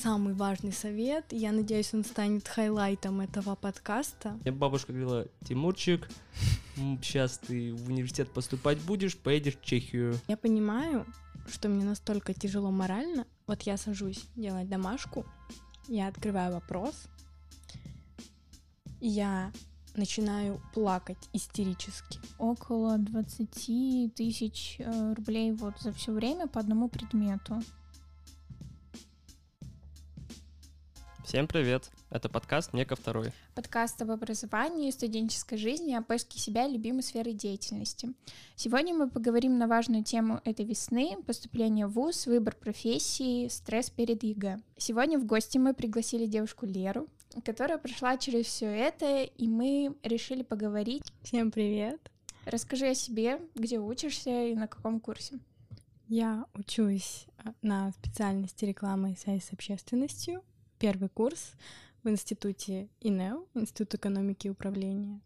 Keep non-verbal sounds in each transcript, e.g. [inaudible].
самый важный совет. Я надеюсь, он станет хайлайтом этого подкаста. Мне бабушка говорила, Тимурчик, сейчас ты в университет поступать будешь, поедешь в Чехию. Я понимаю, что мне настолько тяжело морально. Вот я сажусь делать домашку, я открываю вопрос, я начинаю плакать истерически. Около 20 тысяч э, рублей вот за все время по одному предмету. Всем привет! Это подкаст «Нека второй». Подкаст об образовании, студенческой жизни, о поиске себя и любимой сферы деятельности. Сегодня мы поговорим на важную тему этой весны — поступление в ВУЗ, выбор профессии, стресс перед ЕГЭ. Сегодня в гости мы пригласили девушку Леру, которая прошла через все это, и мы решили поговорить. Всем привет! Расскажи о себе, где учишься и на каком курсе. Я учусь а, на специальности рекламы и связи с общественностью первый курс в институте ИНЕО, Институт экономики и управления.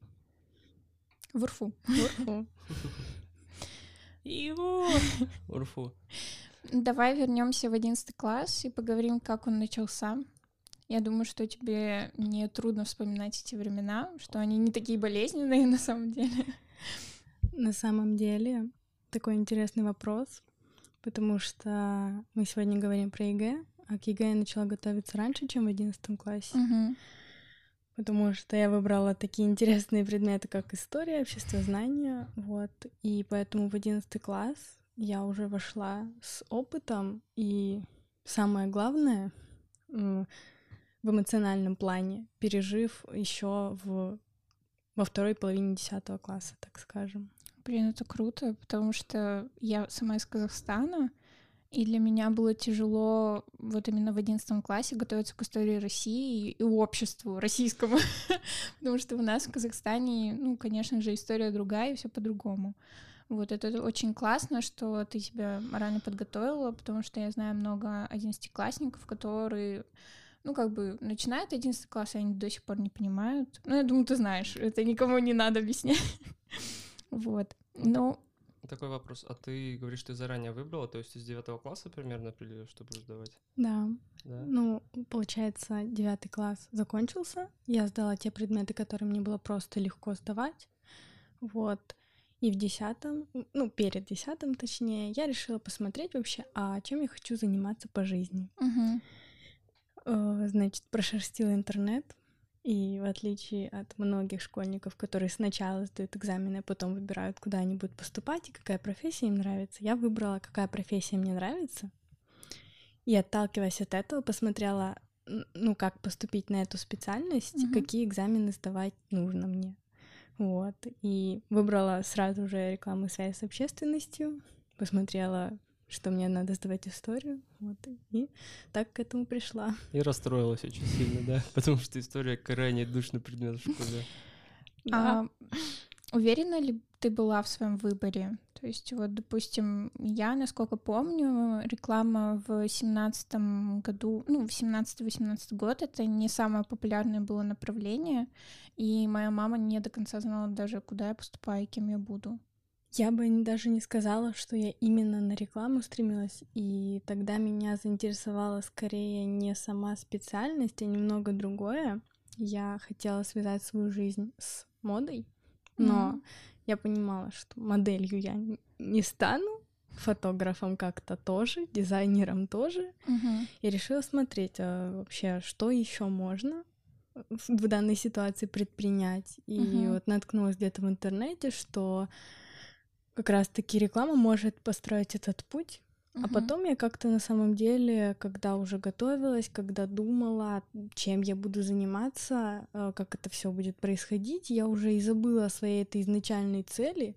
В УРФУ. В УРФУ. Его! УРФУ. Давай вернемся в одиннадцатый класс и поговорим, как он начался. Я думаю, что тебе не трудно вспоминать эти времена, что они не такие болезненные [laughs] на самом деле. На самом деле, такой интересный вопрос, потому что мы сегодня говорим про ЕГЭ, а к ЕГЭ я начала готовиться раньше, чем в одиннадцатом классе. Угу. Потому что я выбрала такие интересные предметы, как история, обществознание, вот. И поэтому в одиннадцатый класс я уже вошла с опытом, и самое главное в эмоциональном плане, пережив еще в во второй половине десятого класса, так скажем. Блин, это круто, потому что я сама из Казахстана, и для меня было тяжело вот именно в одиннадцатом классе готовиться к истории России и обществу российскому, [laughs] потому что у нас в Казахстане, ну, конечно же, история другая и все по-другому. Вот это очень классно, что ты себя морально подготовила, потому что я знаю много одиннадцатиклассников, которые ну, как бы, начинают одиннадцатый класс, и они до сих пор не понимают. Ну, я думаю, ты знаешь, это никому не надо объяснять. [laughs] Вот. Но такой вопрос. А ты говоришь, ты заранее выбрала, то есть из девятого класса примерно определила, что будешь сдавать? Да. да. Ну, получается, девятый класс закончился. Я сдала те предметы, которые мне было просто легко сдавать. Вот. И в десятом, ну, перед десятым, точнее, я решила посмотреть вообще, а чем я хочу заниматься по жизни. Угу. Значит, прошерстила интернет, и в отличие от многих школьников, которые сначала сдают экзамены, а потом выбирают, куда они будут поступать и какая профессия им нравится, я выбрала, какая профессия мне нравится. И отталкиваясь от этого, посмотрела, ну, как поступить на эту специальность, mm-hmm. какие экзамены сдавать нужно мне. Вот. И выбрала сразу же рекламу связи с общественностью, посмотрела что мне надо сдавать историю, вот, и так к этому пришла. И расстроилась очень сильно, да, [laughs] потому что история крайне душный предмет в школе. А, уверена ли ты была в своем выборе? То есть вот, допустим, я, насколько помню, реклама в семнадцатом году, ну, в 17-18 год, это не самое популярное было направление, и моя мама не до конца знала даже, куда я поступаю и кем я буду. Я бы даже не сказала, что я именно на рекламу стремилась, и тогда меня заинтересовала скорее не сама специальность, а немного другое. Я хотела связать свою жизнь с модой, но mm-hmm. я понимала, что моделью я не стану, фотографом как-то тоже, дизайнером тоже, mm-hmm. и решила смотреть а вообще, что еще можно в данной ситуации предпринять. И mm-hmm. вот наткнулась где-то в интернете, что как раз-таки реклама может построить этот путь. Uh-huh. А потом я как-то на самом деле, когда уже готовилась, когда думала, чем я буду заниматься, э, как это все будет происходить, я уже и забыла о своей этой изначальной цели.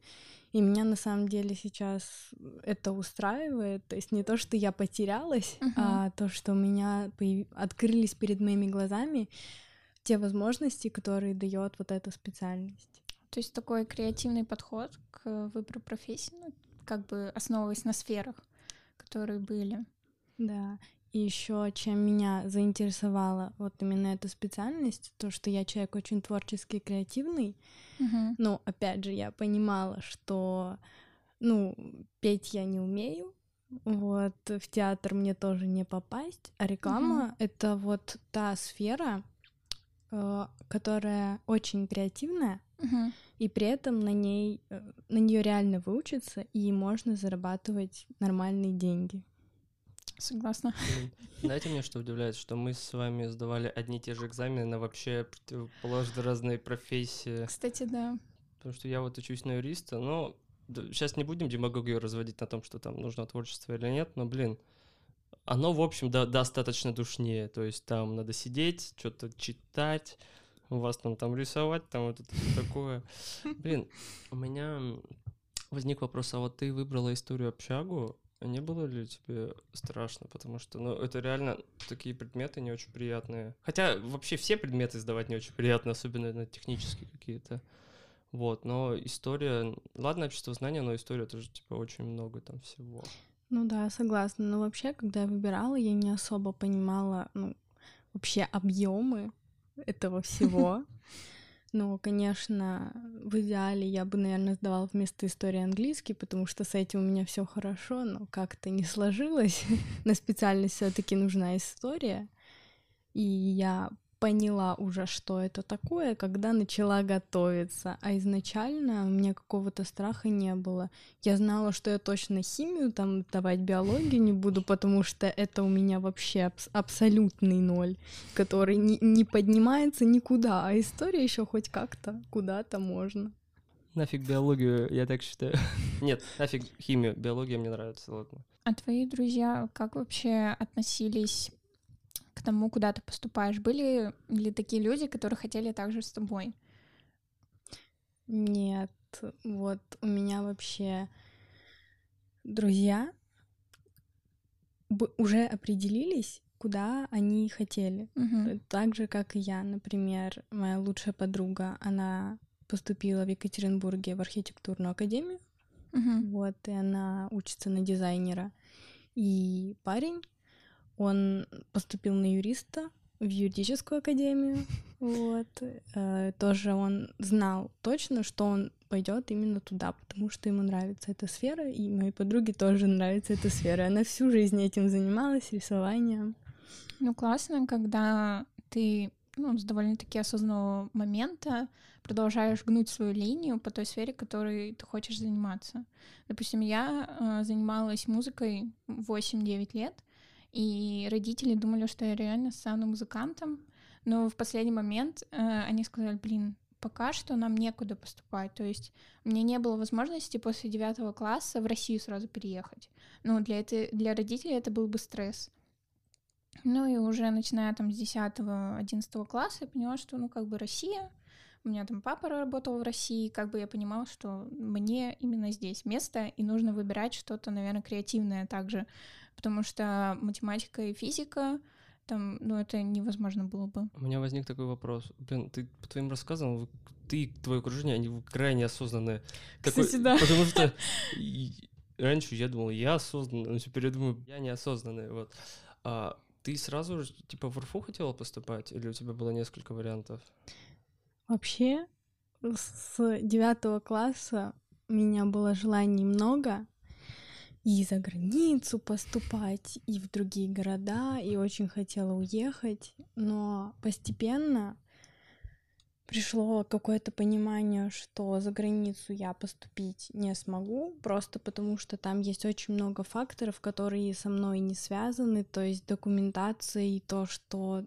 И меня на самом деле сейчас это устраивает. То есть не то, что я потерялась, uh-huh. а то, что у меня появ... открылись перед моими глазами те возможности, которые дает вот эта специальность. То есть такой креативный подход к выбору профессии, ну, как бы основываясь на сферах, которые были. Да. И еще, чем меня заинтересовала вот именно эта специальность, то, что я человек очень творческий, креативный. Uh-huh. Но опять же, я понимала, что ну, петь я не умею, вот в театр мне тоже не попасть, а реклама — это вот та сфера, э, которая очень креативная, И при этом на ней э, на нее реально выучиться, и можно зарабатывать нормальные деньги. Согласна. Знаете, мне что удивляет, что мы с вами сдавали одни и те же экзамены на вообще противоположно разные профессии. Кстати, да. Потому что я вот учусь на юриста, но сейчас не будем демагогию разводить на том, что там нужно творчество или нет, но, блин, оно, в общем, да, достаточно душнее. То есть там надо сидеть, что-то читать, вас там, там рисовать, там вот это такое. Блин, у меня возник вопрос, а вот ты выбрала историю общагу, а не было ли тебе страшно? Потому что, ну, это реально такие предметы не очень приятные. Хотя вообще все предметы сдавать не очень приятно, особенно на технические какие-то. Вот, но история... Ладно, общество знания, но история тоже, типа, очень много там всего. Ну да, согласна. Но вообще, когда я выбирала, я не особо понимала, ну, вообще объемы этого всего. [laughs] Но, конечно, в идеале я бы, наверное, сдавала вместо истории английский, потому что с этим у меня все хорошо, но как-то не сложилось. [laughs] На специальность все-таки нужна история. И я поняла уже, что это такое, когда начала готовиться. А изначально у меня какого-то страха не было. Я знала, что я точно химию там давать биологию не буду, потому что это у меня вообще абс- абсолютный ноль, который не, не поднимается никуда, а история еще хоть как-то куда-то можно. Нафиг биологию, я так считаю. [laughs] Нет, нафиг химию, биология мне нравится, ладно. А твои друзья как вообще относились тому, куда ты поступаешь? Были ли такие люди, которые хотели так же с тобой? Нет, вот у меня вообще друзья уже определились, куда они хотели. Мгм. Так же, как и я, например, моя лучшая подруга, она поступила в Екатеринбурге в архитектурную академию, Мгм. вот, и она учится на дизайнера. И парень, он поступил на юриста в юридическую академию, [laughs] вот. Э, Тоже он знал точно, что он пойдет именно туда, потому что ему нравится эта сфера, и моей подруге тоже нравится эта сфера. Она всю жизнь этим занималась, рисованием. Ну, классно, когда ты ну, с довольно-таки осознанного момента продолжаешь гнуть свою линию по той сфере, которой ты хочешь заниматься. Допустим, я э, занималась музыкой 8-9 лет, и родители думали, что я реально стану музыкантом, но в последний момент э, они сказали, блин, пока что нам некуда поступать, то есть мне не было возможности после девятого класса в Россию сразу переехать. Ну, для, это, для родителей это был бы стресс. Ну и уже начиная там с 10-11 класса я поняла, что ну как бы Россия, у меня там папа работал в России, как бы я понимала, что мне именно здесь место, и нужно выбирать что-то, наверное, креативное также, потому что математика и физика, там, ну это невозможно было бы. У меня возник такой вопрос. Блин, ты по твоим рассказам, ты и твое окружение, они крайне осознанные. Такой- Кстати, да. Потому что [laughs] раньше я думал, я осознанный, но теперь я думаю, я неосознанный. Вот. А ты сразу же, типа, в РФУ хотела поступать? Или у тебя было несколько вариантов? Вообще, с девятого класса у меня было желаний много и за границу поступать, и в другие города, и очень хотела уехать, но постепенно пришло какое-то понимание, что за границу я поступить не смогу, просто потому что там есть очень много факторов, которые со мной не связаны, то есть документация и то, что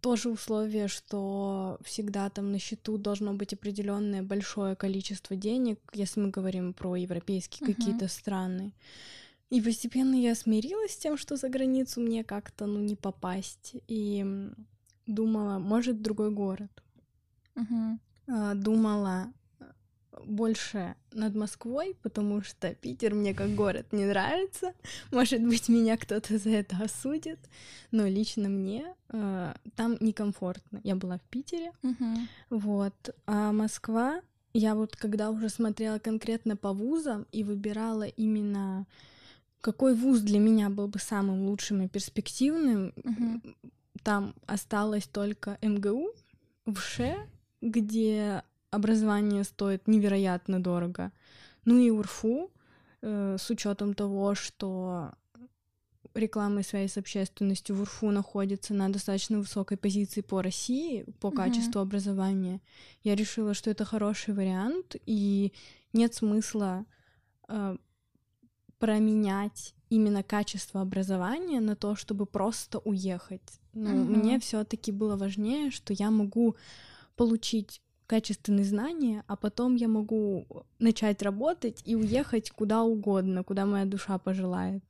тоже условие, что всегда там на счету должно быть определенное большое количество денег, если мы говорим про европейские Мгм. какие-то страны. И постепенно я смирилась с тем, что за границу мне как-то ну не попасть. И думала, может, другой город. А, Думала больше над Москвой, потому что Питер мне как город не нравится. Может быть, меня кто-то за это осудит, но лично мне э, там некомфортно. Я была в Питере, Мгм. вот. А Москва, я вот когда уже смотрела конкретно по вузам и выбирала именно какой вуз для меня был бы самым лучшим и перспективным, Мгм. там осталось только МГУ, ВШЭ, где образование стоит невероятно дорого, ну и УРФУ, э, с учетом того, что реклама и связь с общественностью в УРФУ находится на достаточно высокой позиции по России, по качеству mm-hmm. образования, я решила, что это хороший вариант, и нет смысла э, променять именно качество образования на то, чтобы просто уехать. Ну, mm-hmm. мне все-таки было важнее, что я могу получить качественные знания, а потом я могу начать работать и уехать куда угодно, куда моя душа пожелает.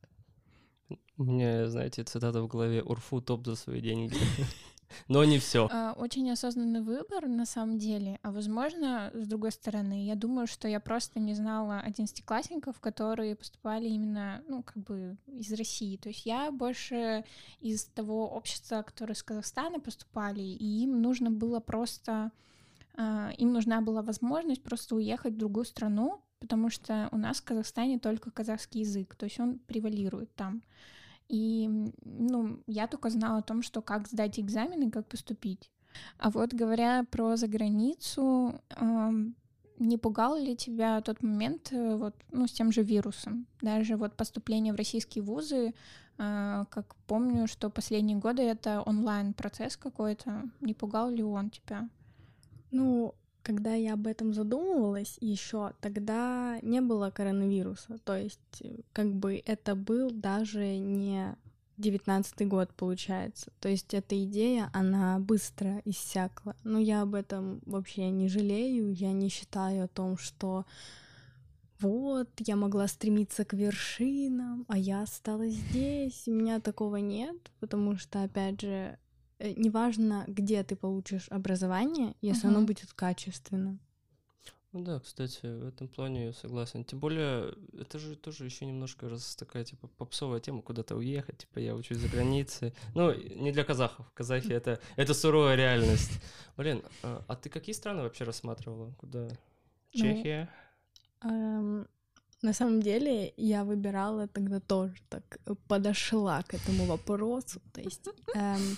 У меня, знаете, цитата в голове «Урфу топ за свои деньги». [laughs] Но не все. А, очень осознанный выбор на самом деле. А возможно, с другой стороны, я думаю, что я просто не знала одиннадцатиклассников, которые поступали именно, ну, как бы из России. То есть я больше из того общества, которые из Казахстана поступали, и им нужно было просто им нужна была возможность просто уехать в другую страну, потому что у нас в Казахстане только казахский язык, то есть он превалирует там. И, ну, я только знала о том, что как сдать экзамены, как поступить. А вот говоря про заграницу, не пугал ли тебя тот момент э, вот, ну, с тем же вирусом? Даже вот поступление в российские вузы, э, как помню, что последние годы это онлайн-процесс какой-то. Не пугал ли он тебя? Ну, когда я об этом задумывалась еще, тогда не было коронавируса. То есть, э, как бы это был даже не девятнадцатый год, получается. То есть эта идея, она быстро иссякла. Но я об этом вообще не жалею. Я не считаю о том, что вот, я могла стремиться к вершинам, а я осталась здесь. У меня такого нет, потому что, опять же, неважно, где ты получишь образование, если uh-huh. оно будет качественным. Ну да, кстати, в этом плане я согласен. Тем более, это же тоже еще немножко раз такая, типа, попсовая тема, куда-то уехать, типа, я учусь за границей. Ну, не для казахов. Казахи — это, это суровая реальность. Блин, а, а ты какие страны вообще рассматривала? Куда? Ну, Чехия? Ну, эм, на самом деле, я выбирала тогда тоже так, подошла к этому вопросу. То есть... Эм,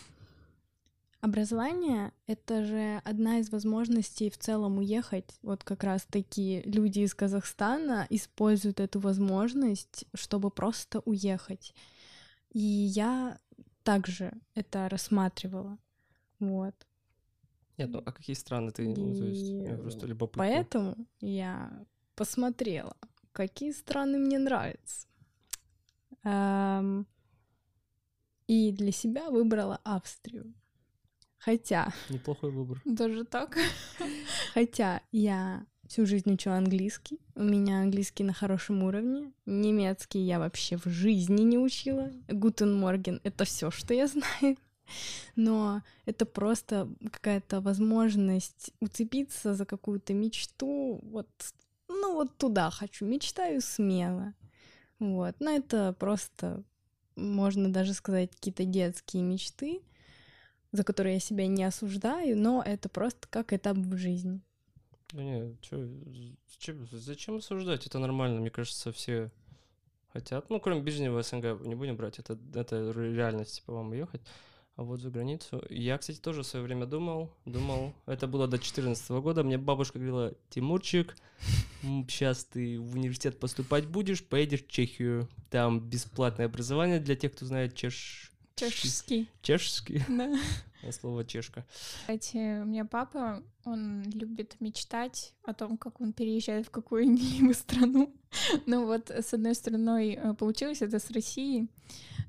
Образование — это же одна из возможностей в целом уехать. Вот как раз такие люди из Казахстана используют эту возможность, чтобы просто уехать. И я также это рассматривала. Вот. Нет, ну а какие страны ты, и... ну, то есть, просто любопытно. Поэтому я посмотрела, какие страны мне нравятся. Эм... И для себя выбрала Австрию. Хотя... Неплохой выбор. Даже так? Хотя я всю жизнь учу английский. У меня английский на хорошем уровне. Немецкий я вообще в жизни не учила. Гутен Морген — это все, что я знаю. Но это просто какая-то возможность уцепиться за какую-то мечту. Вот, ну вот туда хочу. Мечтаю смело. Вот. Но это просто, можно даже сказать, какие-то детские мечты — за которые я себя не осуждаю, но это просто как этап в жизни. Да не, чё, зачем, зачем осуждать? Это нормально, мне кажется, все хотят. Ну, кроме ближнего СНГ не будем брать, это, это реальность, типа, вам уехать. А вот за границу. Я, кстати, тоже в свое время думал, думал, это было до 2014 года, мне бабушка говорила, Тимурчик, сейчас ты в университет поступать будешь, поедешь в Чехию, там бесплатное образование для тех, кто знает чеш Чешский. Чешский? Да. [laughs] Слово чешка. Кстати, у меня папа, он любит мечтать о том, как он переезжает в какую-нибудь страну. [laughs] Ну вот, с одной стороны, э, получилось это с России,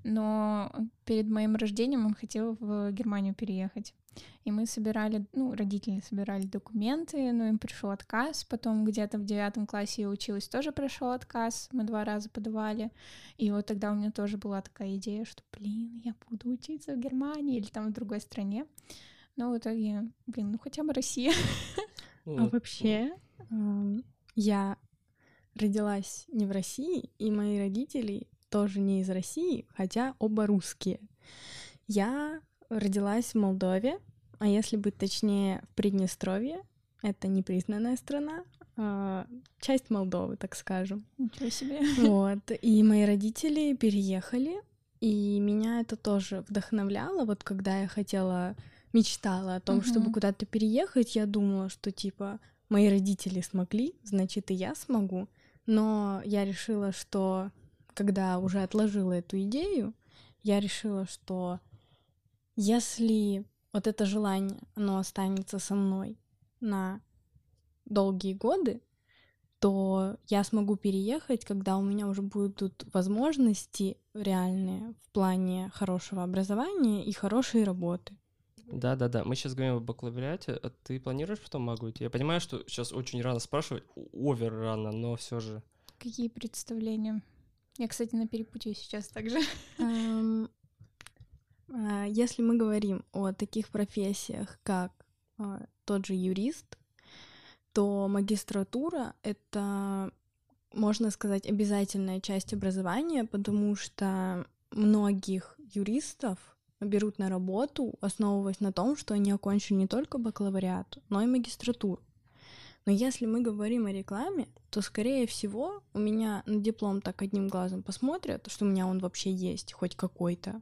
но перед моим рождением он хотел в Германию переехать. И мы собирали, ну, родители собирали документы, но им пришел отказ. Потом где-то в девятом классе я училась, тоже пришел отказ. Мы два раза подавали. И вот тогда у меня тоже была такая идея, что, блин, я буду учиться в Германии или там в другой стране. Но в итоге, блин, ну хотя бы Россия. [laughs] А вообще, я родилась не в России, и мои родители тоже не из России, хотя оба русские. Я родилась в Молдове, а если быть точнее, в Приднестровье. Это непризнанная страна, а, часть Молдовы, так скажем. Ничего себе. Вот. И мои родители переехали, и меня это тоже вдохновляло. Вот когда я хотела, мечтала о том, uh-huh. чтобы куда-то переехать, я думала, что типа мои родители смогли, значит и я смогу. Но я решила, что когда уже отложила эту идею, я решила, что если вот это желание, оно останется со мной на долгие годы, то я смогу переехать, когда у меня уже будут возможности реальные в плане хорошего образования и хорошей работы. Да, да, да. Мы сейчас говорим о бакалавриате. А ты планируешь потом магу идти? Я понимаю, что сейчас очень рано спрашивать, овер рано, но все же. Какие представления? Я, кстати, на перепутье сейчас также. А, если мы говорим о таких профессиях, как а, тот же юрист, то магистратура — это, можно сказать, обязательная часть образования, потому что многих юристов берут на работу, основываясь на том, что они окончили не только бакалавриат, но и магистратуру. Но если мы говорим о рекламе, то, скорее всего, у меня на диплом так одним глазом посмотрят, что у меня он вообще есть, хоть какой-то.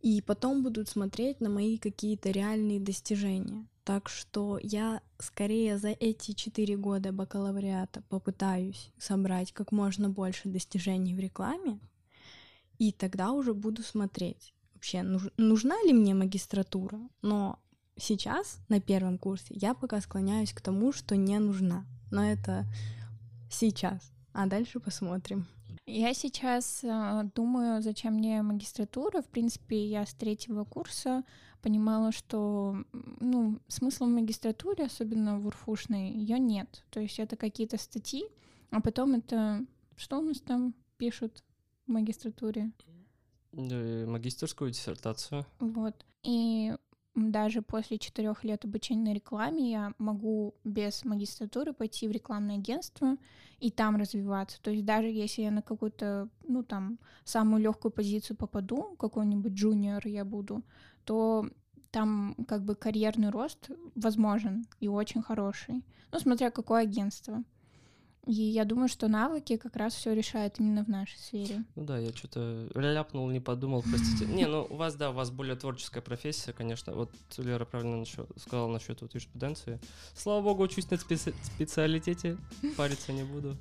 И потом будут смотреть на мои какие-то реальные достижения. Так что я скорее за эти четыре года бакалавриата попытаюсь собрать как можно больше достижений в рекламе, и тогда уже буду смотреть, вообще нужна ли мне магистратура. Но сейчас на первом курсе я пока склоняюсь к тому, что не нужна. Но это сейчас. А дальше посмотрим. Я сейчас э, думаю, зачем мне магистратура. В принципе, я с третьего курса понимала, что ну, смысла в магистратуре, особенно в урфушной, ее нет. То есть это какие-то статьи, а потом это... Что у нас там пишут в магистратуре? Магистерскую диссертацию. Вот. И даже после четырех лет обучения на рекламе я могу без магистратуры пойти в рекламное агентство и там развиваться. То есть даже если я на какую-то, ну там, самую легкую позицию попаду, какой-нибудь джуниор я буду, то там как бы карьерный рост возможен и очень хороший. Ну, смотря какое агентство. И я думаю, что навыки как раз все решают именно в нашей сфере. Ну да, я что-то ляпнул, не подумал, простите. Не, ну у вас, да, у вас более творческая профессия, конечно. Вот Лера правильно сказала насчет вот юриспруденции. Слава богу, учусь на специ- специалитете, париться не буду.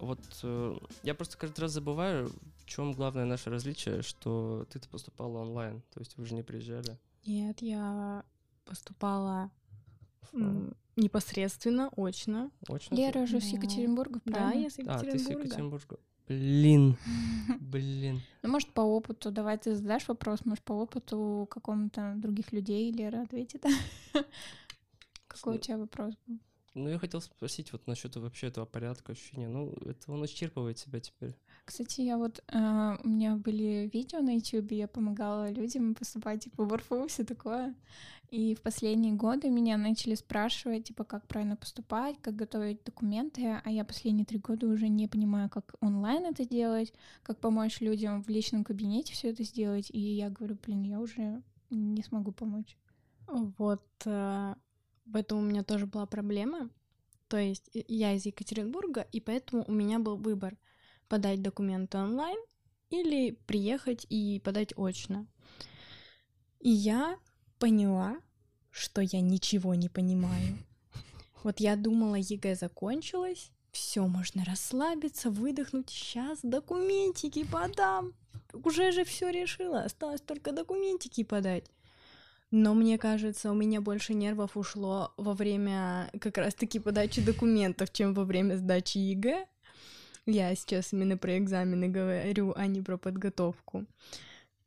Вот э, я просто каждый раз забываю, в чем главное наше различие, что ты-то поступала онлайн, то есть вы же не приезжали. Нет, я поступала непосредственно, очно. Очно? Лера же да. с Екатеринбурга, правильно? Да, я с Екатеринбурга. А, ты с Екатеринбурга. Блин, [laughs] блин. Ну, может, по опыту, давай ты задашь вопрос, может, по опыту какому-то других людей Лера ответит. [laughs] Какой у тебя вопрос был? Ну, я хотел спросить вот насчет вообще этого порядка, ощущения. Ну, это он исчерпывает себя теперь. Кстати, я вот... Э, у меня были видео на YouTube, я помогала людям поступать, типа, в РФУ, все такое. И в последние годы меня начали спрашивать, типа, как правильно поступать, как готовить документы, а я последние три года уже не понимаю, как онлайн это делать, как помочь людям в личном кабинете все это сделать, и я говорю, блин, я уже не смогу помочь. Вот э, в этом у меня тоже была проблема. То есть я из Екатеринбурга, и поэтому у меня был выбор подать документы онлайн или приехать и подать очно. И я поняла, что я ничего не понимаю. [laughs] Вот я думала, ЕГЭ закончилась, все, можно расслабиться, выдохнуть. Сейчас документики подам. Уже же все решила, осталось только документики подать. Но мне кажется, у меня больше нервов ушло во время как раз-таки подачи документов, чем во время сдачи ЕГЭ. Я сейчас именно про экзамены говорю, а не про подготовку.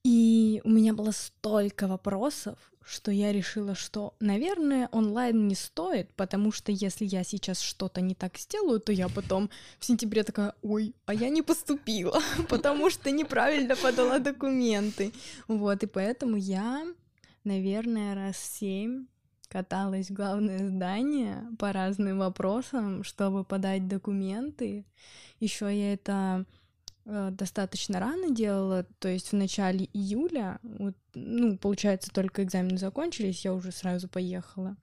И у меня было столько вопросов, что я решила, что, наверное, онлайн не стоит, потому что если я сейчас что-то не так сделаю, то я потом в сентябре такая, ой, а я не поступила, [laughs] потому что неправильно подала документы. Вот, и поэтому я, наверное, раз семь каталась в главное здание по разным вопросам, чтобы подать документы. Еще я это Э, достаточно рано делала, то есть в начале июля, вот, ну, получается, только экзамены закончились, я уже сразу поехала.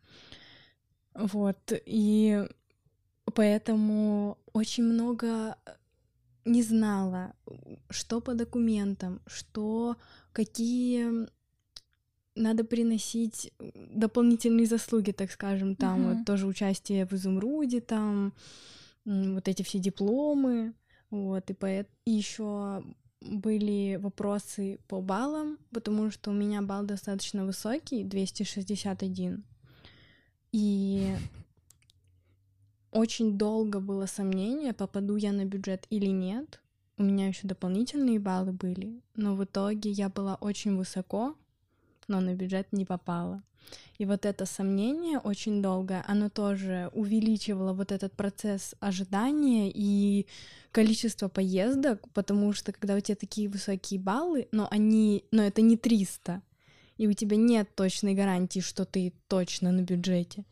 Вот, и поэтому очень много не знала, что по документам, что, какие надо приносить дополнительные заслуги, так скажем, там uh-huh. вот тоже участие в изумруде, там вот эти все дипломы, вот и поэт и еще были вопросы по баллам, потому что у меня балл достаточно высокий, 261. И очень долго было сомнение, попаду я на бюджет или нет. У меня еще дополнительные баллы были, но в итоге я была очень высоко, но на бюджет не попала. И вот это сомнение очень долго, оно тоже увеличивало вот этот процесс ожидания и количество поездок, потому что когда у тебя такие высокие баллы, но они, но это не 300, и у тебя нет точной гарантии, что ты точно на бюджете.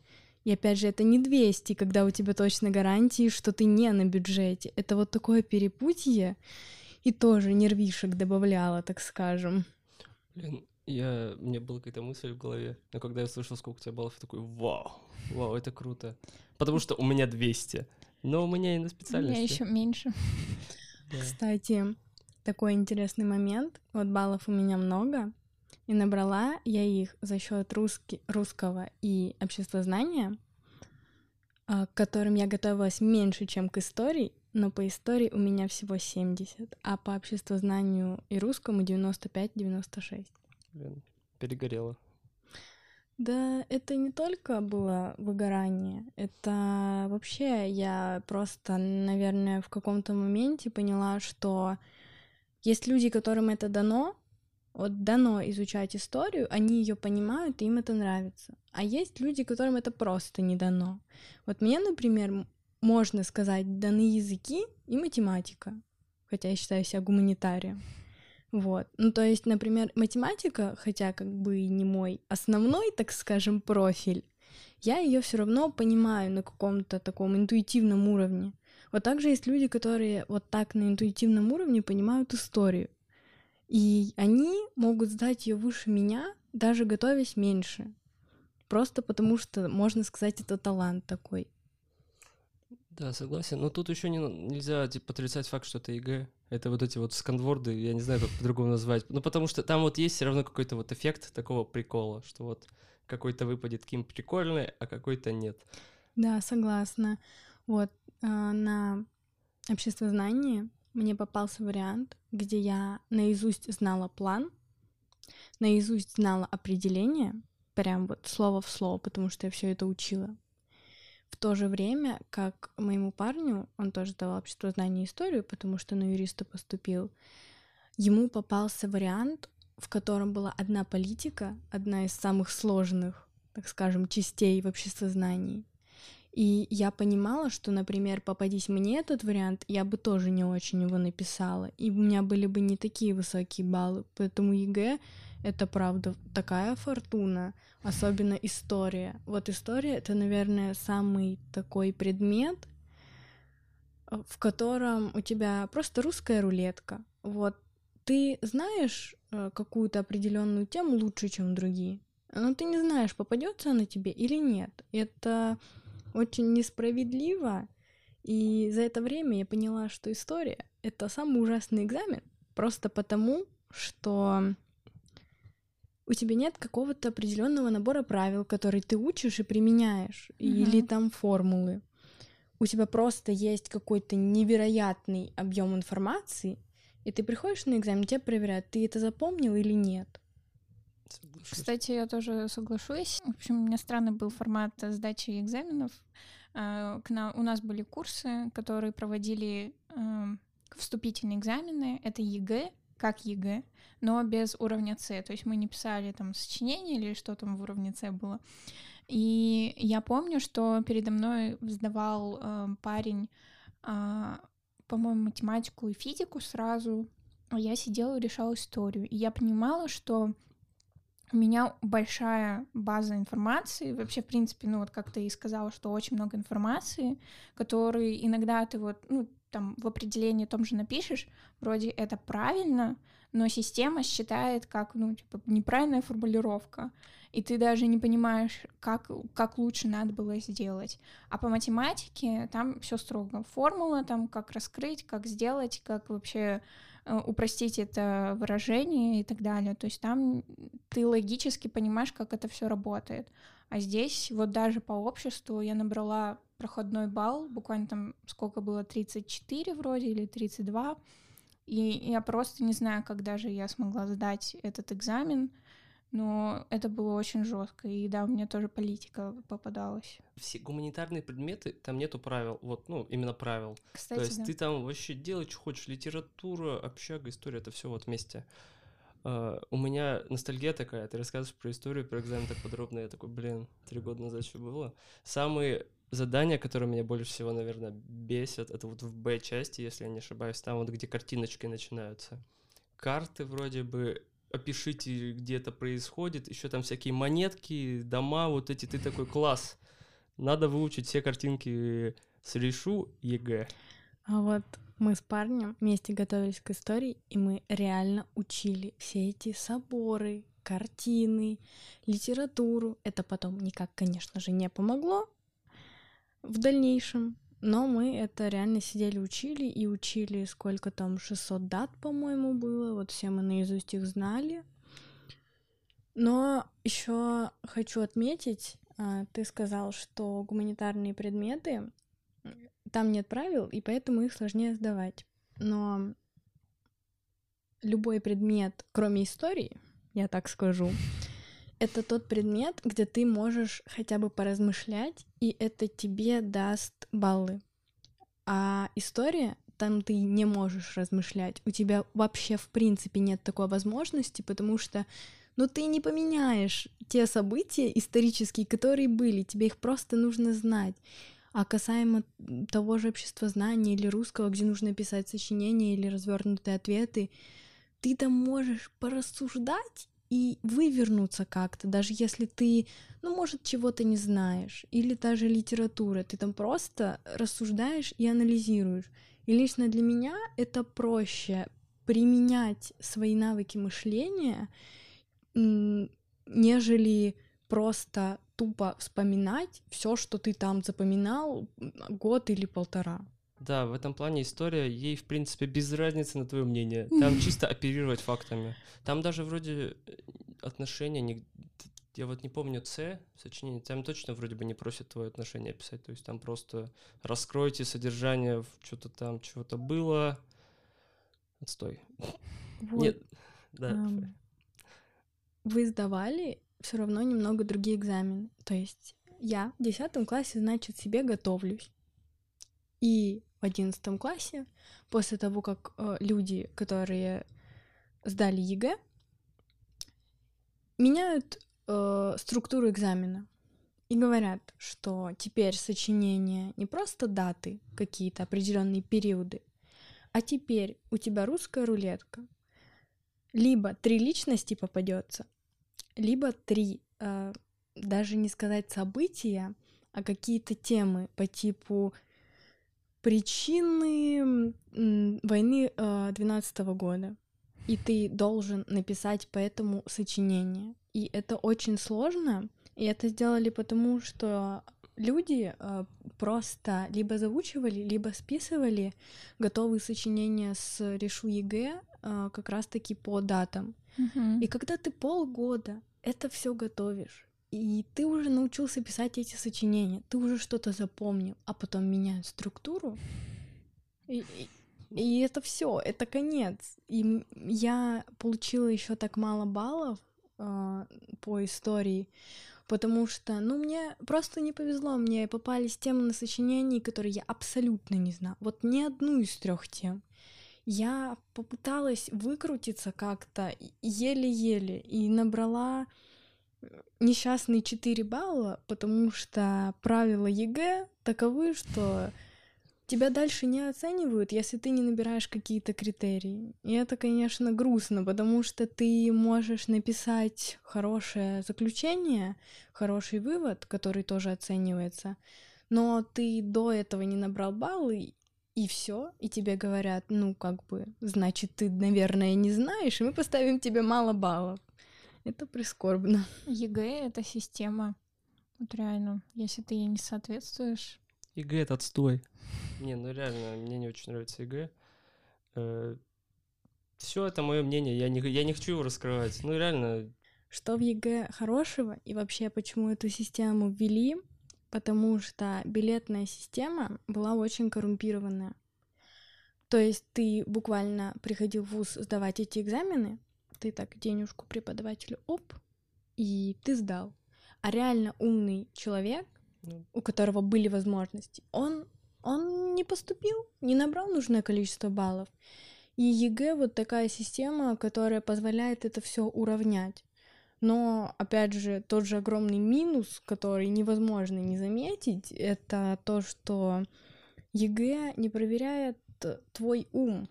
И опять же, это не 200, когда у тебя точно гарантии, что ты не на бюджете. Это вот такое перепутье, и тоже нервишек добавляло, так скажем. Блин, я... Мне была какая-то мысль в голове, но когда я слышал, сколько у тебя баллов, я такой, вау, вау, это круто. Потому что у меня 200, но у меня и на специальности. У меня еще меньше. [laughs] Кстати, такой интересный момент. Вот баллов у меня много, и набрала я их за счет русски, русского и обществознания, а, к которым я готовилась меньше, чем к истории, но по истории у меня всего 70, а по обществознанию и русскому 95-96. Блин, перегорела. Да, это не только было выгорание, это вообще я просто, наверное, в каком-то моменте поняла, что есть люди, которым это дано, вот дано изучать историю, они ее понимают, и им это нравится. А есть люди, которым это просто не дано. Вот мне, например, можно сказать, даны языки и математика, хотя я считаю себя гуманитарием. Вот. Ну, то есть, например, математика, хотя как бы не мой основной, так скажем, профиль, я ее все равно понимаю на каком-то таком интуитивном уровне. Вот также есть люди, которые вот так на интуитивном уровне понимают историю. И они могут сдать ее выше меня, даже готовясь меньше. Просто потому что, можно сказать, это талант такой. Да, согласен. Но тут еще не, нельзя типа, отрицать факт, что это ЕГЭ. Это вот эти вот сканворды, я не знаю, как по-другому назвать. Ну, потому что там вот есть все равно какой-то вот эффект такого прикола, что вот какой-то выпадет ким прикольный, а какой-то нет. Да, согласна. Вот э, на обществознании мне попался вариант, где я наизусть знала план, наизусть знала определение, прям вот слово в слово, потому что я все это учила. В то же время, как моему парню, он тоже давал обществознание и историю, потому что на юриста поступил, ему попался вариант, в котором была одна политика, одна из самых сложных, так скажем, частей в обществознании. И я понимала, что, например, попадись мне этот вариант, я бы тоже не очень его написала. И у меня были бы не такие высокие баллы. Поэтому ЕГЭ — это, правда, такая фортуна, особенно история. Вот история — это, наверное, самый такой предмет, в котором у тебя просто русская рулетка. Вот ты знаешь э, какую-то определенную тему лучше, чем другие, но ты не знаешь, попадется она тебе или нет. Это очень несправедливо. И за это время я поняла, что история — это самый ужасный экзамен, просто потому, что у тебя нет какого-то определенного набора правил, которые ты учишь и применяешь, mm-hmm. или там формулы. У тебя просто есть какой-то невероятный объем информации, и ты приходишь на экзамен, тебя проверяют, ты это запомнил или нет. Соглашусь. Кстати, я тоже соглашусь. В общем, у меня странный был формат сдачи экзаменов. А, к нам, у нас были курсы, которые проводили эм, вступительные экзамены. Это ЕГЭ, как ЕГЭ, но без уровня С. То есть мы не писали там сочинение или что там в уровне С было. И я помню, что передо мной сдавал э, парень, э, по-моему, математику и физику сразу, а я сидела и решала историю. И я понимала, что у меня большая база информации. Вообще, в принципе, ну вот как ты и сказала, что очень много информации, которые иногда ты вот, ну, там в определении том же напишешь, вроде это правильно, но система считает как, ну, типа, неправильная формулировка, и ты даже не понимаешь, как, как лучше надо было сделать. А по математике там все строго. Формула, там, как раскрыть, как сделать, как вообще упростить это выражение и так далее. То есть там ты логически понимаешь, как это все работает. А здесь вот даже по обществу я набрала проходной балл, буквально там сколько было, 34 вроде или 32, и я просто не знаю, когда же я смогла сдать этот экзамен, но это было очень жестко. И да, у меня тоже политика попадалась. Все гуманитарные предметы, там нету правил, вот, ну, именно правил. Кстати, То есть да. ты там вообще делай, что хочешь, литература, общага, история, это все вот вместе. Uh, у меня ностальгия такая, ты рассказываешь про историю, про экзамен так подробно, я такой, блин, три года назад что было. Самые задания, которые меня больше всего, наверное, бесят, это вот в Б-части, если я не ошибаюсь, там вот где картиночки начинаются. Карты вроде бы опишите, где это происходит, еще там всякие монетки, дома, вот эти, ты такой, класс, надо выучить все картинки с Решу ЕГЭ. А вот мы с парнем вместе готовились к истории, и мы реально учили все эти соборы, картины, литературу. Это потом никак, конечно же, не помогло в дальнейшем, но мы это реально сидели, учили и учили, сколько там, 600 дат, по-моему, было. Вот все мы наизусть их знали. Но еще хочу отметить, а, ты сказал, что гуманитарные предметы там нет правил, и поэтому их сложнее сдавать. Но любой предмет, кроме истории, я так скажу, это тот предмет, где ты можешь хотя бы поразмышлять, и это тебе даст баллы. А история, там ты не можешь размышлять. У тебя вообще в принципе нет такой возможности, потому что ну ты не поменяешь те события исторические, которые были, тебе их просто нужно знать. А касаемо того же общества знания или русского, где нужно писать сочинения или развернутые ответы, ты там можешь порассуждать и вывернуться как-то, даже если ты, ну, может, чего-то не знаешь, или даже литература, ты там просто рассуждаешь и анализируешь. И лично для меня это проще применять свои навыки мышления, нежели просто тупо вспоминать все, что ты там запоминал год или полтора. Да, в этом плане история, ей, в принципе, без разницы на твое мнение. [laughs] Там чисто оперировать фактами. Там даже вроде э, отношения, не... я вот не помню С, сочинение, там точно вроде бы не просят твое отношение писать. То есть там просто раскройте содержание, что-то там, чего-то было. Отстой. Вот. Нет, да. Эм, вы сдавали все равно немного другие экзамены. То есть я в десятом классе, значит, себе готовлюсь. И в одиннадцатом классе, после того, как э, люди, которые сдали ЕГЭ, меняют э, структуру экзамена и говорят, что теперь сочинение не просто даты, какие-то определенные периоды, а теперь у тебя русская рулетка. Либо три личности попадется, либо три, э, даже не сказать события, а какие-то темы по типу причины войны э, 12 года, и ты должен написать по этому сочинение. И это очень сложно, и это сделали потому, что люди э, просто либо заучивали, либо списывали готовые сочинения с Решу ЕГЭ э, как раз-таки по датам. Mm-hmm. И когда ты полгода это все готовишь, и ты уже научился писать эти сочинения, ты уже что-то запомнил, а потом меняют структуру. И, и, это все, это конец. И я получила еще так мало баллов э, по истории, потому что, ну, мне просто не повезло, мне попались темы на сочинении, которые я абсолютно не знаю. Вот ни одну из трех тем. Я попыталась выкрутиться как-то еле-еле и набрала несчастные 4 балла, потому что правила ЕГЭ таковы, что тебя дальше не оценивают, если ты не набираешь какие-то критерии. И это, конечно, грустно, потому что ты можешь написать хорошее заключение, хороший вывод, который тоже оценивается, но ты до этого не набрал баллы, и все, и тебе говорят, ну, как бы, значит, ты, наверное, не знаешь, и мы поставим тебе мало баллов. Это прискорбно. ЕГЭ — это система. Вот реально, если ты ей не соответствуешь... ЕГЭ — это отстой. Не, ну реально, мне не очень нравится ЕГЭ. Э, все это мое мнение, я не, я не хочу его раскрывать. Ну реально... Что в ЕГЭ хорошего, и вообще почему эту систему ввели, потому что билетная система была очень коррумпированная. То есть ты буквально приходил в ВУЗ сдавать эти экзамены, ты так денежку преподавателю, оп, и ты сдал. А реально умный человек, ну. у которого были возможности, он, он не поступил, не набрал нужное количество баллов. И ЕГЭ вот такая система, которая позволяет это все уравнять. Но, опять же, тот же огромный минус, который невозможно не заметить, это то, что ЕГЭ не проверяет твой ум,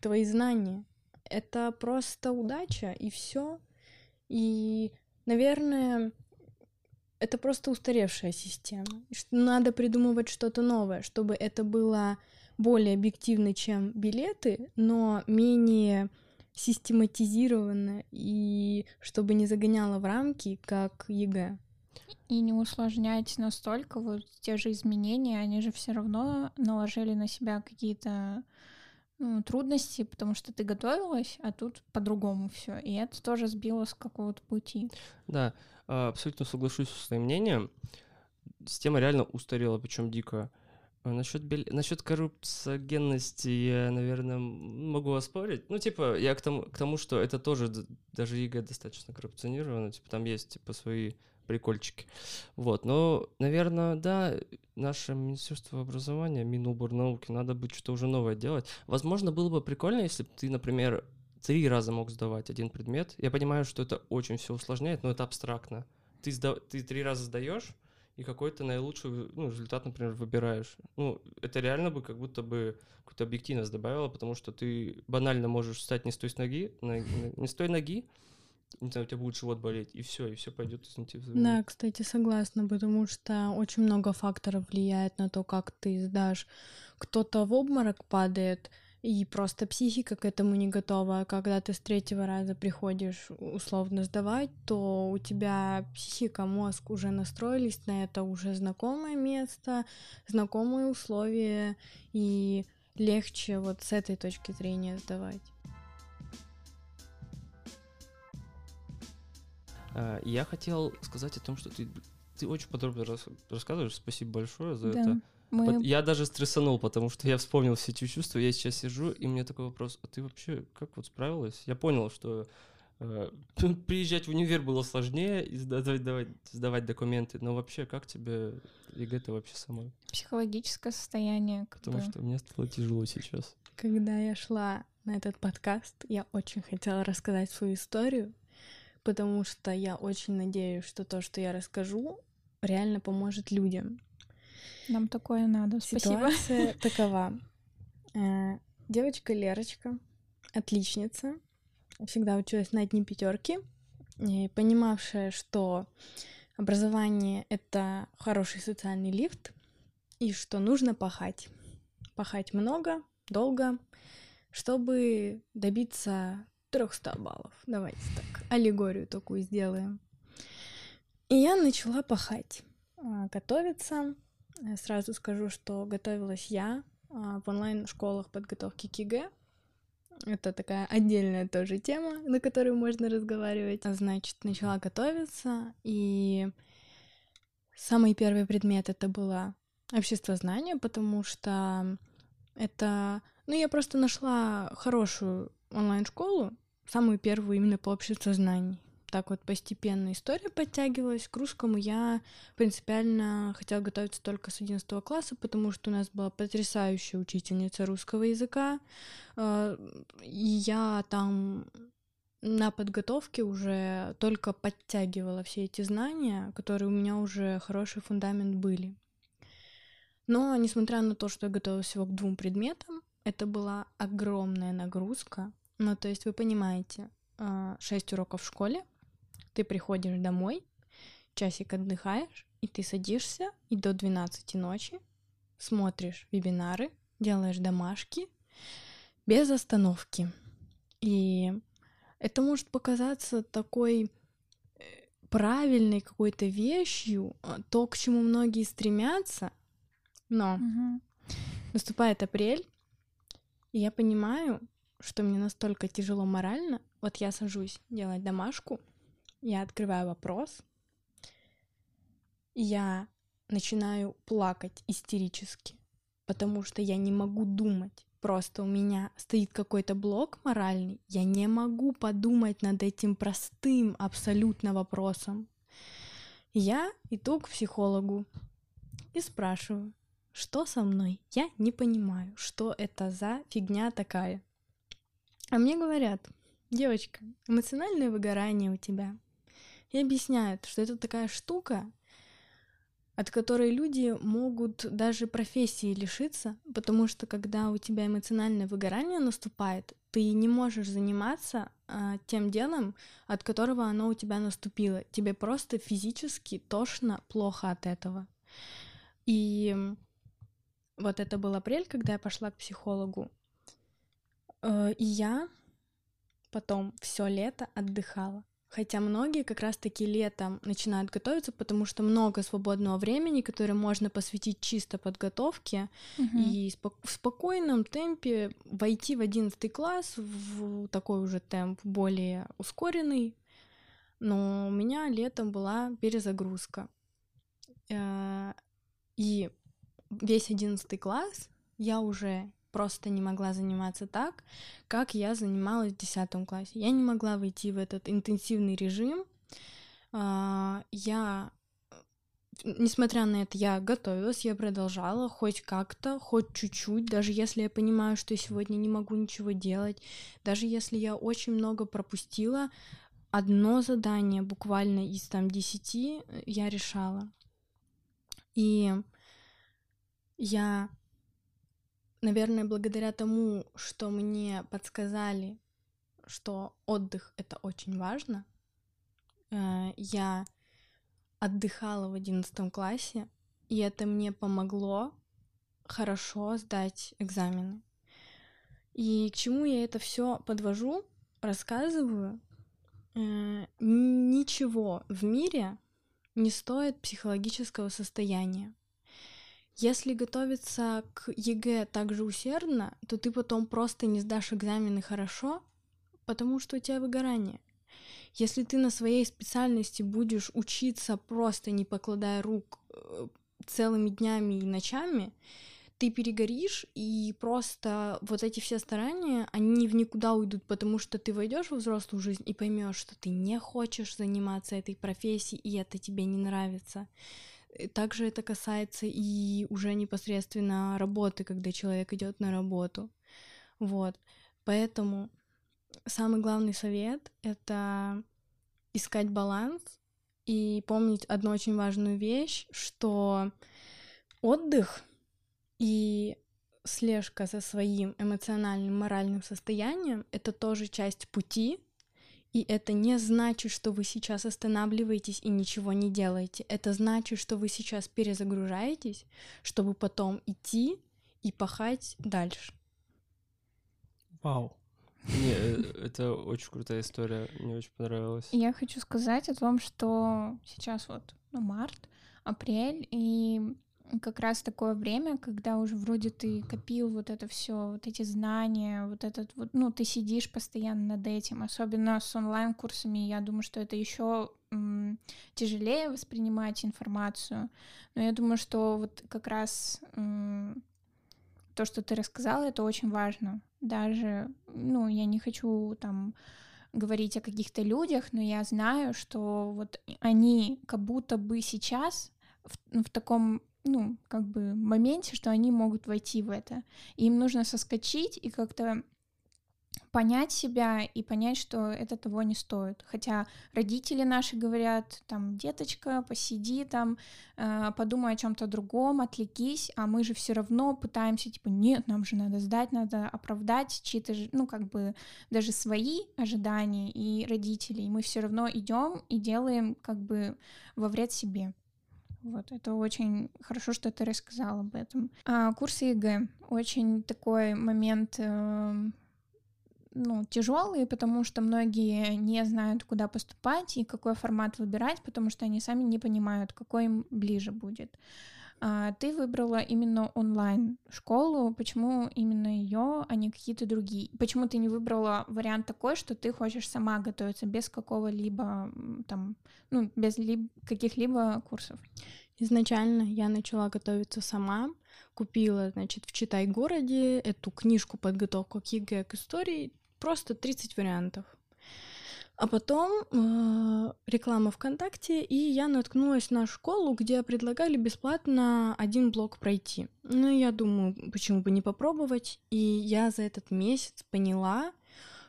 твои знания. Это просто удача, и все. И, наверное, это просто устаревшая система. Надо придумывать что-то новое, чтобы это было более объективно, чем билеты, но менее систематизировано и чтобы не загоняло в рамки, как ЕГЭ. И не усложнять настолько, вот те же изменения, они же все равно наложили на себя какие-то трудности, потому что ты готовилась, а тут по-другому все. И это тоже сбило с какого-то пути. Да, а, абсолютно соглашусь с твоим мнением. Система реально устарела, причем дико. А насчет, бел... насчет коррупциогенности я, наверное, могу оспорить. Ну, типа, я к тому, к тому, что это тоже даже ЕГЭ достаточно коррупционировано. Типа, там есть, типа, свои прикольчики. Вот, но, наверное, да, наше Министерство образования, Минобрнауки, надо бы что-то уже новое делать. Возможно, было бы прикольно, если бы ты, например, три раза мог сдавать один предмет. Я понимаю, что это очень все усложняет, но это абстрактно. Ты, сда... ты три раза сдаешь, и какой-то наилучший ну, результат, например, выбираешь. Ну, это реально бы как будто бы какую-то объективность добавило, потому что ты банально можешь встать не с той ноги, не с той ноги, не знаю, у тебя будет живот болеть, и все, и все пойдет, извините. Да, кстати, согласна, потому что очень много факторов влияет на то, как ты сдашь. Кто-то в обморок падает, и просто психика к этому не готова. Когда ты с третьего раза приходишь условно сдавать, то у тебя психика, мозг уже настроились на это уже знакомое место, знакомые условия, и легче вот с этой точки зрения сдавать. Я хотел сказать о том, что ты, ты очень подробно рассказываешь. Спасибо большое за да. это. Мы... Я даже стрессанул, потому что я вспомнил все эти чувства. Я сейчас сижу, и мне такой вопрос: а ты вообще как вот справилась? Я понял, что э, [laughs] приезжать в универ было сложнее и сдавать, давать, сдавать документы, но вообще как тебе ЕГЭ-то вообще самой? Психологическое состояние. Потому бы. что мне стало тяжело сейчас. Когда я шла на этот подкаст, я очень хотела рассказать свою историю, потому что я очень надеюсь, что то, что я расскажу, реально поможет людям. Нам такое надо. Ситуация [laughs] такова. Э, девочка Лерочка, отличница, всегда училась на одни пятерки, понимавшая, что образование — это хороший социальный лифт, и что нужно пахать. Пахать много, долго, чтобы добиться 300 баллов. Давайте так, аллегорию такую сделаем. И я начала пахать, а, готовиться, Э, сразу скажу, что готовилась я а, в онлайн-школах подготовки к ЕГЭ. Это такая отдельная тоже тема, на которую можно разговаривать. Значит, начала готовиться, и самый первый предмет это было общество знания, потому что это... Ну, я просто нашла хорошую онлайн-школу, самую первую именно по обществу знаний так вот постепенно история подтягивалась. К русскому я принципиально хотела готовиться только с 11 класса, потому что у нас была потрясающая учительница русского языка. А, и я там на подготовке уже только подтягивала все эти знания, которые у меня уже хороший фундамент были. Но, несмотря на то, что я готовилась всего к двум предметам, это была огромная нагрузка. Ну, то есть вы понимаете, 6 а, уроков в школе, ты приходишь домой, часик отдыхаешь, и ты садишься и до 12 ночи смотришь вебинары, делаешь домашки без остановки. И это может показаться такой э, правильной какой-то вещью, а, то, к чему многие стремятся, но угу. наступает апрель, и я понимаю, что мне настолько тяжело морально. Вот я сажусь делать домашку, я открываю вопрос, я начинаю плакать истерически, потому что я не могу думать. Просто у меня стоит какой-то блок моральный, я не могу подумать над этим простым абсолютно вопросом. Я иду к психологу и спрашиваю, что со мной? Я не понимаю, что это за фигня такая. А мне говорят, девочка, эмоциональное выгорание у тебя. И объясняют, что это такая штука, от которой люди могут даже профессии лишиться, потому что когда у тебя эмоциональное выгорание наступает, ты не можешь заниматься а, тем делом, от которого оно у тебя наступило. Тебе просто физически тошно, плохо от этого. И вот это был апрель, когда я пошла к психологу. Э, и я потом все лето отдыхала. Хотя многие как раз-таки летом начинают готовиться, потому что много свободного времени, которое можно посвятить чисто подготовке угу. и в спокойном темпе войти в одиннадцатый класс в такой уже темп более ускоренный. Но у меня летом была перезагрузка. Э, и весь одиннадцатый класс я уже просто не могла заниматься так, как я занималась в 10 классе. Я не могла войти в этот интенсивный режим. А, я, несмотря на это, я готовилась, я продолжала хоть как-то, хоть чуть-чуть, даже если я понимаю, что сегодня не могу ничего делать, даже если я очень много пропустила, одно задание буквально из там десяти я решала. И я наверное, благодаря тому, что мне подсказали, что отдых это очень важно, э, я отдыхала в одиннадцатом классе, и это мне помогло хорошо сдать экзамены. И к чему я это все подвожу, рассказываю? Э, ничего в мире не стоит психологического состояния. Если готовиться к ЕГЭ так же усердно, то ты потом просто не сдашь экзамены хорошо, потому что у тебя выгорание. Если ты на своей специальности будешь учиться просто не покладая рук э, целыми днями и ночами, ты перегоришь, и просто вот эти все старания, они в никуда уйдут, потому что ты войдешь во взрослую жизнь и поймешь, что ты не хочешь заниматься этой профессией, и это тебе не нравится. Э, также это касается и уже непосредственно работы, когда человек идет на работу. Вот. Поэтому самый главный совет — это искать баланс и помнить одну очень важную вещь, что отдых и слежка за своим эмоциональным, моральным состоянием — это тоже часть пути, и это не значит, что вы сейчас останавливаетесь и ничего не делаете. Это значит, что вы сейчас перезагружаетесь, чтобы потом идти и пахать дальше. Вау. Не, э, это очень крутая история, мне очень понравилось. Я хочу сказать о том, что сейчас вот ну, март, апрель, и как раз такое время, когда уже вроде ты копил вот это все, вот эти знания, вот этот вот, ну, ты сидишь постоянно над этим, особенно с онлайн-курсами, я думаю, что это еще тяжелее воспринимать информацию, но я думаю, что вот как раз то, что ты рассказала, это очень важно. Даже, ну, я не хочу там говорить о каких-то людях, но я знаю, что вот они как будто бы сейчас в, в таком ну, как бы моменте, что они могут войти в это. Им нужно соскочить и как-то понять себя и понять, что это того не стоит. Хотя родители наши говорят, там, деточка, посиди там, э, подумай о чем-то другом, отвлекись, а мы же все равно пытаемся, типа, нет, нам же надо сдать, надо оправдать чьи-то, ну, как бы даже свои ожидания и родителей. Мы все равно идем и делаем как бы во вред себе. Вот, это очень хорошо, что ты рассказал об этом. А, курсы ЕГЭ. Очень такой момент э, ну, тяжелые, потому что многие не знают, куда поступать и какой формат выбирать, потому что они сами не понимают, какой им ближе будет. А, ты выбрала именно онлайн школу. Почему именно ее, а не какие-то другие? Почему ты не выбрала вариант такой, что ты хочешь сама готовиться без какого-либо там, ну, без каких-либо курсов? Изначально я начала готовиться сама, купила, значит, в Читай-городе эту книжку «Подготовка к ЕГЭ к истории», просто 30 вариантов. А потом э, реклама ВКонтакте, и я наткнулась на школу, где предлагали бесплатно один блок пройти. Ну, я думаю, почему бы не попробовать. И я за этот месяц поняла,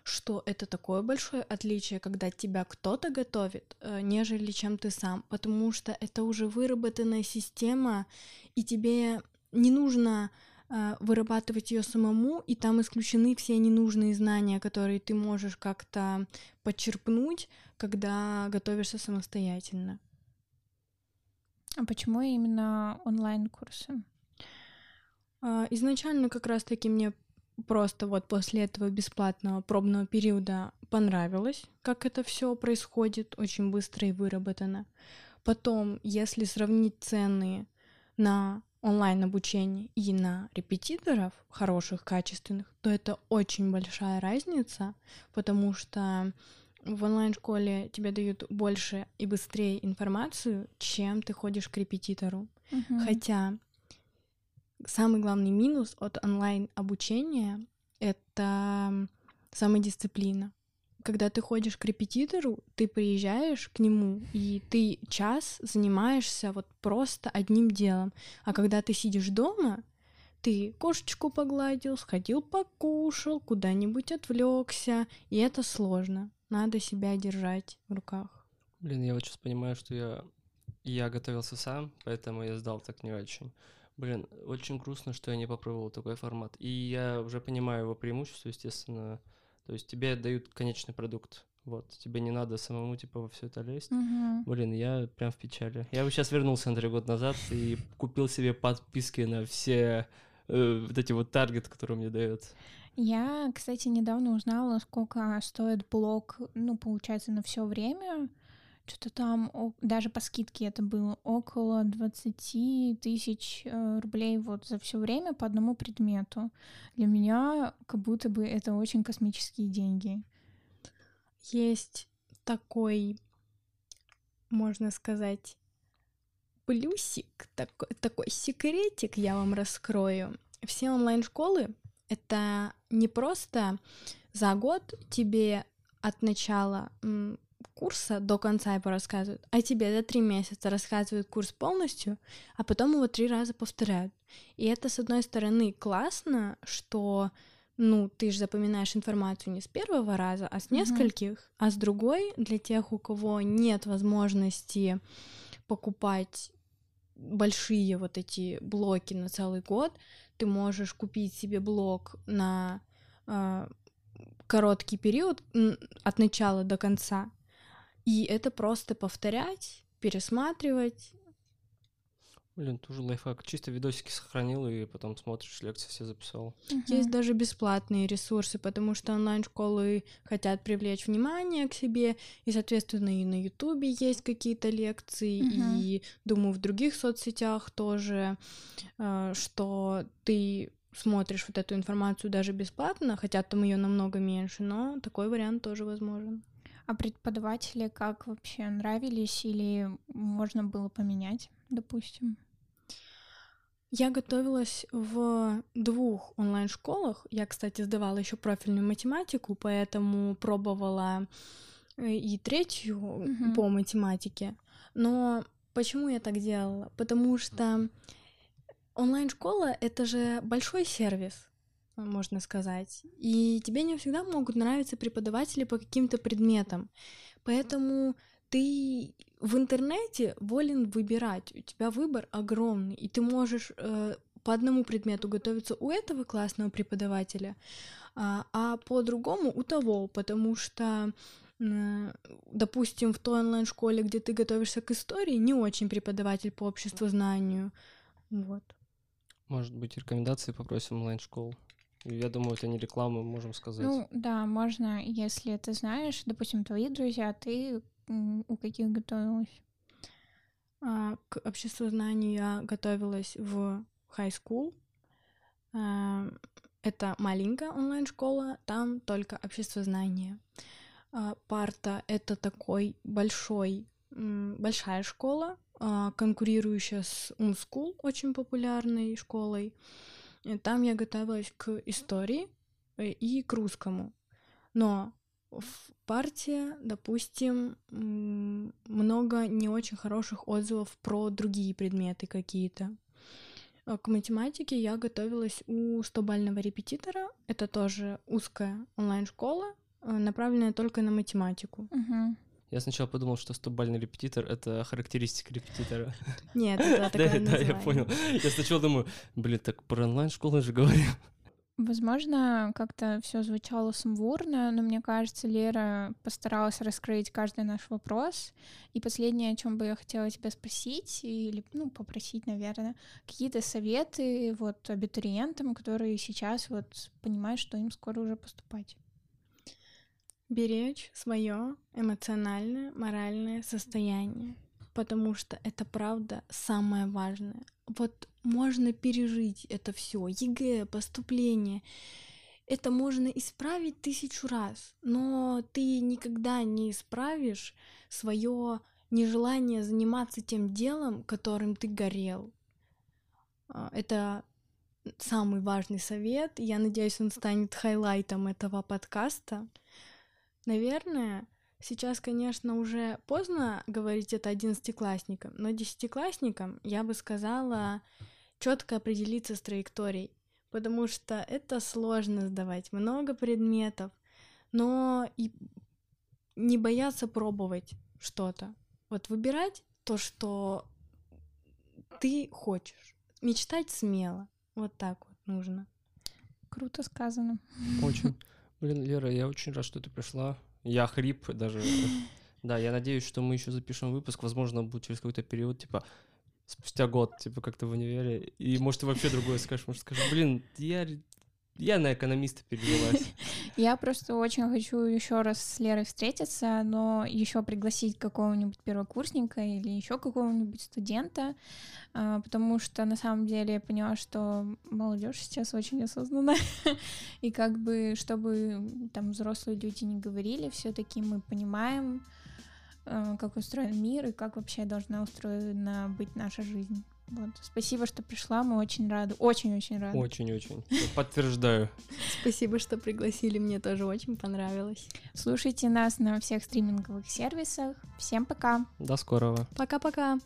что это такое большое отличие, когда тебя кто-то готовит, э, нежели чем ты сам, потому что это уже выработанная система, и тебе не нужно вырабатывать ее самому, и там исключены все ненужные знания, которые ты можешь как-то подчерпнуть, когда готовишься самостоятельно. А почему именно онлайн-курсы? А, изначально как раз-таки мне просто вот после этого бесплатного пробного периода понравилось, как это все происходит, очень быстро и выработано. Потом, если сравнить цены на онлайн-обучение и на репетиторов хороших, качественных, то это очень большая разница, потому что в онлайн-школе тебе дают больше и быстрее информацию, чем ты ходишь к репетитору. Uh-huh. Хотя самый главный минус от онлайн-обучения — это самодисциплина. Когда ты ходишь к репетитору, ты приезжаешь к нему, и ты час занимаешься вот просто одним делом. А когда ты сидишь дома, ты кошечку погладил, сходил покушал, куда-нибудь отвлекся, и это сложно. Надо себя держать в руках. Блин, я вот сейчас понимаю, что я я готовился сам, поэтому я сдал так не очень. Блин, очень грустно, что я не попробовал такой формат. И я уже понимаю его преимущество, естественно. То есть тебе дают конечный продукт. Вот, тебе не надо самому, типа, во все это лезть. Угу. Блин, я прям в печали. Я бы сейчас вернулся на три года назад и купил себе подписки на все э, вот эти вот таргеты, которые мне дают. Я, кстати, недавно узнала, сколько стоит блок, ну, получается, на все время что-то там, даже по скидке это было около 20 тысяч э, рублей вот за все время по одному предмету. Для меня как будто бы это очень космические деньги. Есть такой, можно сказать, плюсик, такой, такой секретик я вам раскрою. Все онлайн-школы — это не просто за год тебе от начала курса до конца его рассказывают, а тебе за три месяца рассказывают курс полностью, а потом его три раза повторяют. И это, с одной стороны, классно, что ну, ты же запоминаешь информацию не с первого раза, а с нескольких, mm-hmm. а с другой, для тех, у кого нет возможности покупать большие вот эти блоки на целый год, ты можешь купить себе блок на э, короткий период от начала до конца и это просто повторять, пересматривать. Блин, тоже лайфхак. Чисто видосики сохранил и потом смотришь, лекции все записал. Uh-huh. Есть даже бесплатные ресурсы, потому что онлайн-школы хотят привлечь внимание к себе, и, соответственно, и на Ютубе есть какие-то лекции, uh-huh. и, думаю, в других соцсетях тоже, э, что ты смотришь вот эту информацию даже бесплатно, хотя там ее намного меньше, но такой вариант тоже возможен. А преподаватели как вообще нравились или можно было поменять, допустим? Я готовилась в двух онлайн-школах. Я, кстати, сдавала еще профильную математику, поэтому пробовала э, и третью uh-huh. по математике. Но почему я так делала? Потому что онлайн-школа — это же большой сервис можно сказать. И тебе не всегда могут нравиться преподаватели по каким-то предметам. Поэтому ты в интернете волен выбирать. У тебя выбор огромный, и ты можешь э, по одному предмету готовиться у этого классного преподавателя, а, а по другому у того, потому что допустим, в той онлайн-школе, где ты готовишься к истории, не очень преподаватель по обществу знанию. Вот. Может быть, рекомендации попросим онлайн-школ. Я думаю, это не реклама, можем сказать. Ну, да, можно, если ты знаешь, допустим, твои друзья, ты у каких готовилась? А, к обществу знанию я готовилась в high school. А, это маленькая онлайн-школа, там только общество знания. А, парта — это такой большой, большая школа, конкурирующая с Умскул, очень популярной школой. Там я готовилась к истории э, и к русскому. Но в партии, допустим, много не очень хороших отзывов про другие предметы какие-то. А к математике я готовилась у 100-бального репетитора. Это тоже узкая онлайн-школа, Э, направленная только на математику. Угу. Я сначала подумал, что стобальный репетитор — это характеристика репетитора. [laughs] Нет, это [laughs] такое Да, я понял. Я сначала думаю, блин, так про онлайн-школу же говорю. Возможно, как-то все звучало сумбурно, но мне кажется, Лера постаралась раскрыть каждый наш вопрос. И последнее, о чем бы я хотела тебя спросить, или ну, попросить, наверное, какие-то советы вот абитуриентам, которые сейчас вот понимают, что им скоро уже поступать беречь свое эмоциональное, моральное состояние, потому что это правда самое важное. Вот можно пережить это все, ЕГЭ, поступление. Это можно исправить тысячу раз, но ты никогда не исправишь свое нежелание заниматься тем делом, которым ты горел. А, это самый важный совет. Я надеюсь, он станет хайлайтом этого подкаста. Наверное, сейчас, конечно, уже поздно говорить это одиннадцатиклассникам, но десятиклассникам я бы сказала четко определиться с траекторией, потому что это сложно сдавать, много предметов, но и не бояться пробовать что-то. Вот выбирать то, что ты хочешь. Мечтать смело. Вот так вот нужно. Круто сказано. Очень. Блин, Лера, я очень рад, что ты пришла. Я хрип даже. [laughs] Да, я надеюсь, что мы еще запишем выпуск. Возможно, будет через какой-то период, типа, спустя год, типа, как-то в универе. И, может, ты вообще другое скажешь. Может, скажешь, блин, я я на экономиста перевелась. [laughs] Я просто очень хочу еще раз с Лерой встретиться, но еще пригласить какого-нибудь первокурсника или еще какого-нибудь студента, а, потому что на самом деле я поняла, что молодежь сейчас очень осознанна, [laughs] и как бы, чтобы там взрослые люди не говорили, все-таки мы понимаем, а, как устроен мир и как вообще должна устроена быть наша жизнь. Вот. Спасибо, что пришла, мы очень рады, очень-очень рады. Очень-очень, подтверждаю. Спасибо, что пригласили, мне тоже очень понравилось. Слушайте нас на всех стриминговых сервисах. Всем пока. До скорого. Пока-пока.